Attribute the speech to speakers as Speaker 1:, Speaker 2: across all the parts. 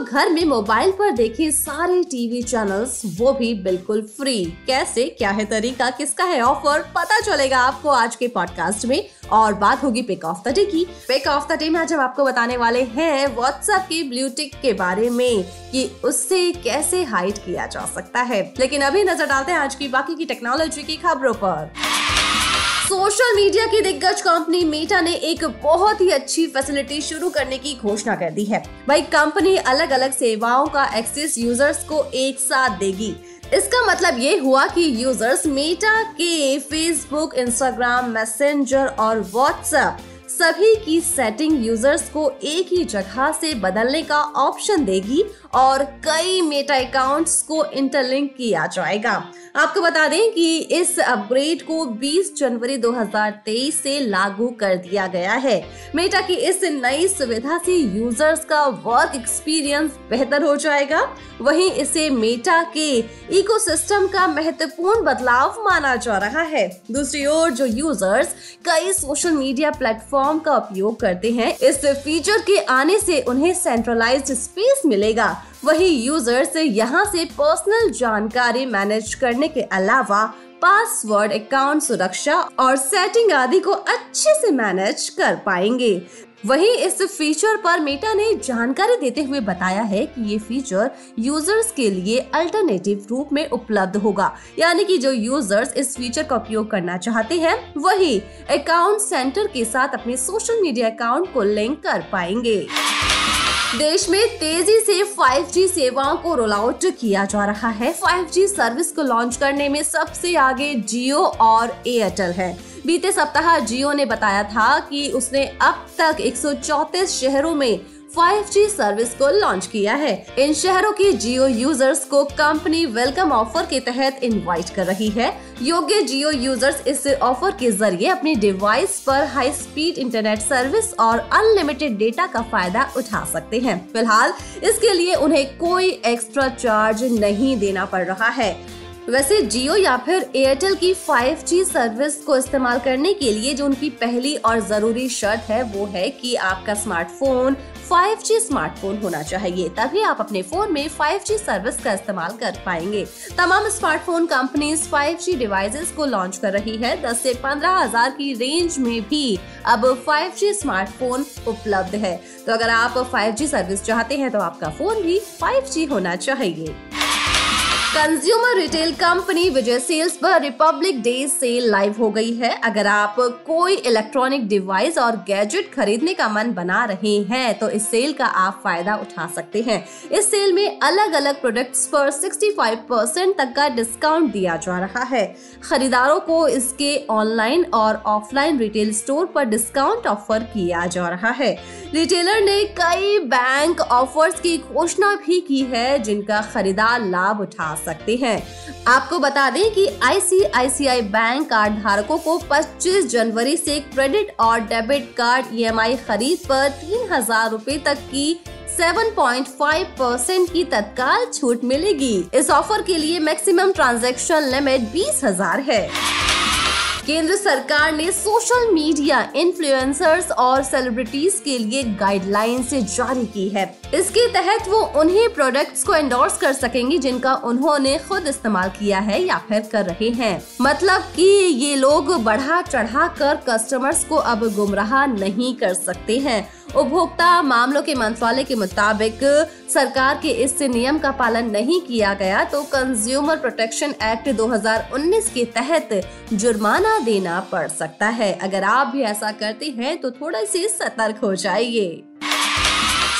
Speaker 1: घर में मोबाइल पर देखे सारे टीवी चैनल्स, वो भी बिल्कुल फ्री कैसे? क्या है तरीका? किसका है ऑफ़र पता चलेगा आपको आज के पॉडकास्ट में। और बात होगी पिक ऑफ़ द डे की। पिक ऑफ़ द डे में आज हम आपको बताने वाले हैं व्हाट्सएप की ब्लू टिक के बारे में कि उससे कैसे हाइड किया जा सकता है। लेकिन अभी नज़र डालते हैं आज की बाकी की टेक्नोलॉजी की खबरों पर। सोशल मीडिया की दिग्गज कंपनी मीटा ने एक बहुत ही अच्छी फैसिलिटी शुरू करने की घोषणा कर दी है। भाई कंपनी अलग अलग सेवाओं का एक्सेस यूज़र्स को एक साथ देगी। इसका मतलब ये हुआ कि यूज़र्स मीटा के फेसबुक इंस्टाग्राम मैसेंजर और व्हाट्सएप सभी की सेटिंग यूज़र्स को एक ही जगह से बदलने का ऑप्शन देगी और कई मेटा अकाउंट्स को इंटरलिंक किया जाएगा। आपको बता दें कि इस अपग्रेड को 20 जनवरी 2023 से लागू कर दिया गया है। मेटा की इस नई सुविधा से यूज़र्स का वर्क एक्सपीरियंस बेहतर हो जाएगा। वहीं इसे मेटा के इकोसिस्टम का महत्वपूर्ण बदलाव माना जा रहा है। दूसरी ओर जो यूज़र्स कई सोशल मीडिया प्लेटफॉर्म का उपयोग करते हैं। इस फीचर के आने से उन्हें सेंट्रलाइज्ड स्पेस मिलेगा। वही यूज़र्स यहाँ से पर्सनल जानकारी मैनेज करने के अलावा पासवर्ड अकाउंट सुरक्षा और सेटिंग आदि को अच्छे से मैनेज कर पाएँगे। वहीं इस फीचर पर मेटा ने जानकारी देते हुए बताया है कि ये फीचर यूज़र्स के लिए अल्टरनेटिव रूप में उपलब्ध होगा। यानी कि जो यूज़र्स इस फीचर का उपयोग करना चाहते हैं, वही अकाउंट सेंटर के साथ अपने सोशल मीडिया अकाउंट को लिंक कर पाएँगे। देश में तेज़ी से 5G सेवाओं को रोल आउट किया जा रहा है। 5G सर्विस को लॉन्च करने में सबसे आगे जियो और एयरटेल है। बीते सप्ताह जियो ने बताया था कि उसने अब तक एक सौ चौंतीस शहरों में 5G सर्विस को लॉन्च किया है। इन शहरों के जियो यूज़र्स को कंपनी वेलकम ऑफ़र के तहत इनवाइट कर रही है। योग्य जियो यूज़र्स इस ऑफ़र के ज़रिए अपने डिवाइस पर हाई स्पीड इंटरनेट सर्विस और अनलिमिटेड डेटा का फ़ायदा उठा सकते हैं। फ़िलहाल, इसके लिए उन्हें कोई एक्स्ट्रा चार्ज नहीं देना पड़ रहा है। वैसे जियो या फिर एयरटेल की 5G सर्विस को इस्तेमाल करने के लिए जो उनकी पहली और ज़रूरी शर्त है, वो है कि आपका स्मार्टफ़ोन 5G स्मार्टफ़ोन होना चाहिए, तभी आप अपने फ़ोन में 5G सर्विस का इस्तेमाल कर पाएँगे। तमाम स्मार्टफ़ोन कंपनीज़ 5G डिवाइसेस को लॉन्च कर रही है। 10 से पंद्रह हज़ार की रेंज में भी अब 5G स्मार्टफ़ोन उपलब्ध है। तो अगर आप 5G सर्विस चाहते हैं तो आपका फ़ोन भी 5G होना चाहिए। Consumer retail company Vijay Sales पर रिपब्लिक डे सेल लाइव हो गई है। अगर आप कोई इलेक्ट्रॉनिक डिवाइस और गैजेट खरीदने का मन बना रहे हैं तो इस सेल का आप फ़ायदा उठा सकते हैं। इस सेल में अलग अलग प्रोडक्ट्स पर 65 परसेंट तक का डिस्काउंट दिया जा रहा है। खरीदारों को इसके ऑनलाइन और ऑफलाइन रिटेल स्टोर पर डिस्काउंट ऑफ़र किया जा रहा है। रिटेलर ने कई बैंक ऑफर्स की घोषणा भी की है, जिनका खरीदार लाभ उठा सकते हैं। आपको बता दें कि आईसीआईसीआई बैंक कार्ड धारकों को 25 जनवरी से क्रेडिट और डेबिट कार्ड ईएमआई खरीद पर तीन हज़ार रूपए तक की 7.5 परसेंट की तत्काल छूट मिलेगी। इस ऑफ़र के लिए मैक्सिमम ट्रांजैक्शन लिमिट बीस हज़ार है। केंद्र सरकार ने सोशल मीडिया इन्फ्लुएंसर्स और सेलिब्रिटीज के लिए गाइडलाइंस जारी की है। इसके तहत वो उन्हीं प्रोडक्ट्स को एंडोर्स कर सकेंगे जिनका उन्होंने खुद इस्तेमाल किया है या फिर कर रहे हैं। मतलब कि ये लोग बढ़ा चढ़ा कर कस्टमर्स को अब गुमराह नहीं कर सकते हैं। उपभोक्ता मामलों के मंत्रालय के मुताबिक सरकार के इस नियम का पालन नहीं किया गया तो कंज्यूमर प्रोटेक्शन एक्ट 2019 के तहत जुर्माना देना पड़ सकता है। अगर आप भी ऐसा करते हैं तो थोड़ा सी सतर्क हो जाइए।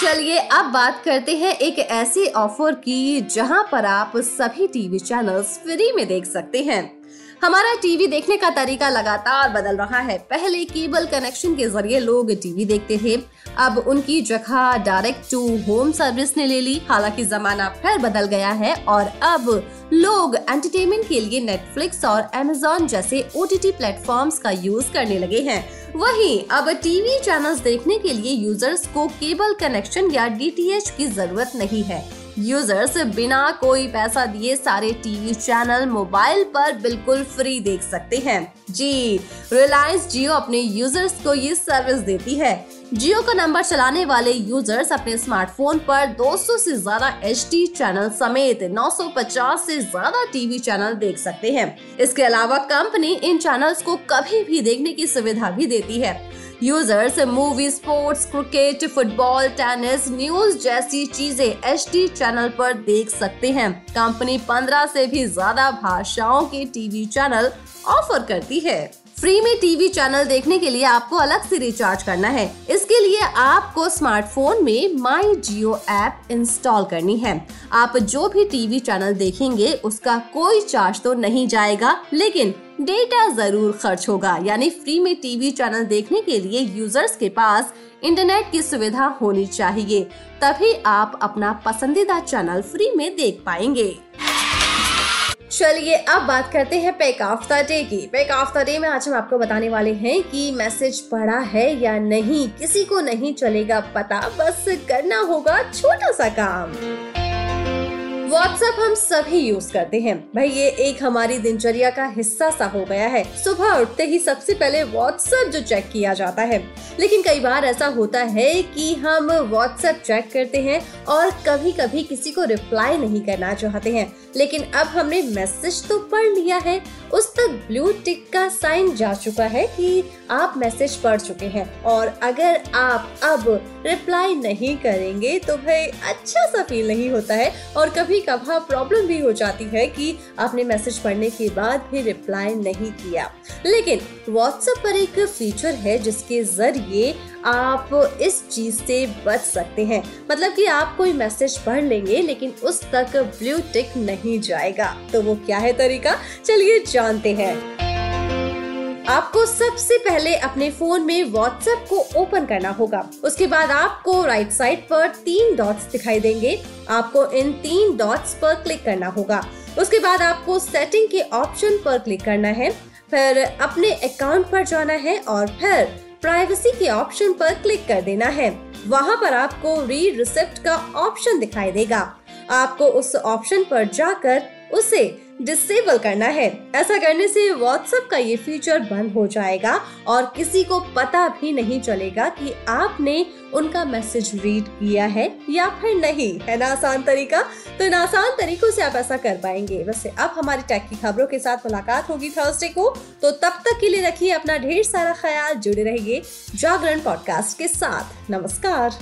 Speaker 1: चलिए अब बात करते हैं एक ऐसे ऑफ़र की जहाँ पर आप सभी टीवी चैनल्स फ्री में देख सकते हैं। हमारा टीवी देखने का तरीका लगातार बदल रहा है। पहले केबल कनेक्शन के ज़रिए लोग टीवी देखते थे। अब उनकी जगह डायरेक्ट टू होम सर्विस ने ले ली। हालाँकि जमाना फिर बदल गया है और अब लोग एंटरटेनमेंट के लिए नेटफ्लिक्स और एमेजोन जैसे ओ टी प्लेटफॉर्म्स का यूज़ करने लगे हैं। वहीं अब टीवी चैनल्स देखने के लिए यूज़र्स को केबल कनेक्शन या डीटीएच की ज़रूरत नहीं है। यूज़र्स बिना कोई पैसा दिए सारे टीवी चैनल मोबाइल पर बिल्कुल फ्री देख सकते हैं। जी रिलायंस जियो अपने यूज़र्स को ये सर्विस देती है। जियो का नंबर चलाने वाले यूज़र्स अपने स्मार्टफ़ोन पर 200 से ज़्यादा एच चैनल समेत 950 से ज़्यादा टीवी चैनल देख सकते हैं। इसके अलावा कंपनी इन चैनल्स को कभी भी देखने की सुविधा भी देती है। Users movie, sports, cricket, football, tennis, news जैसी चीज़ें एच चैनल पर देख सकते हैं। कंपनी 15 से भी ज़्यादा भाषाओं के टीवी चैनल ऑफ़र करती है। फ्री में टीवी चैनल देखने के लिए आपको अलग से रिचार्ज करना है। इसके लिए आपको स्मार्टफ़ोन में माई जियो ऐप इंस्टॉल करनी है। आप जो भी टीवी चैनल देखेंगे, उसका कोई चार्ज तो नहीं जाएगा, लेकिन डेटा ज़रूर खर्च होगा। यानी फ्री में टीवी चैनल देखने के लिए यूज़र्स के पास इंटरनेट की सुविधा होनी चाहिए। तभी आप अपना पसंदीदा चैनल फ्री में देख पाएँगे। चलिए अब बात करते हैं पैक ऑफ़ द डे की। पैक ऑफ़ द डे में आज हम आपको बताने वाले हैं कि मैसेज पढ़ा है या नहीं, किसी को नहीं चलेगा पता, बस करना होगा छोटा सा काम। व्हाट्सएप हम सभी यूज़ करते हैं। भाई, ये एक हमारी दिनचर्या का हिस्सा सा हो गया है। सुबह उठते ही सबसे पहले व्हाट्सएप जो चेक किया जाता है। लेकिन कई बार ऐसा होता है कि हम व्हाट्सएप चेक करते हैं और कभी कभी किसी को रिप्लाई नहीं करना चाहते हैं। लेकिन अब हमने मैसेज तो पढ़ लिया है। उस तक ब्लू टिक का साइन जा चुका है कि आप मैसेज पढ़ चुके हैं। और अगर आप अब रिप्लाई नहीं करेंगे तो भाई अच्छा सा फील नहीं होता है। और कभी कभार प्रॉब्लम भी हो जाती है कि आपने मैसेज पढ़ने के बाद भी रिप्लाई नहीं किया। लेकिन व्हाट्सएप पर एक फीचर है जिसके ज़रिए आप इस चीज़ से बच सकते हैं। मतलब कि आप कोई मैसेज पढ़ लेंगे, लेकिन उस तक ब्लू टिक नहीं जाएगा। तो वो क्या है तरीका? चलिए जानते हैं। आपको सबसे पहले अपने फ़ोन में व्हाट्सएप को ओपन करना होगा। उसके बाद आपको राइट साइड पर तीन डॉट्स दिखाई देंगे। आपको इन तीन डॉट्स पर क्लिक करना होगा। उसके बाद आपको सेटिंग के ऑप्शन पर क्लिक करना है। फिर अपने अकाउंट पर जाना है और फिर प्राइवेसी के ऑप्शन पर क्लिक कर देना है। वहाँ पर आपको रीड रिसिप्ट का ऑप्शन दिखाई देगा। आपको उस ऑप्शन पर जाकर उसे डिसेबल करना है। ऐसा करने से व्हाट्सएप का ये फीचर बंद हो जाएगा और किसी को पता भी नहीं चलेगा कि आपने उनका मैसेज रीड किया है या फिर नहीं। है ना आसान तरीका? तो इन आसान तरीकों से आप ऐसा कर पाएँगे। वैसे अब हमारी टैग की खबरों के साथ मुलाकात होगी थर्सडे को। तो तब तक के लिए रखिए अपना ढेर सारा ख्याल। जुड़े रहिए जागरण पॉडकास्ट के साथ। नमस्कार।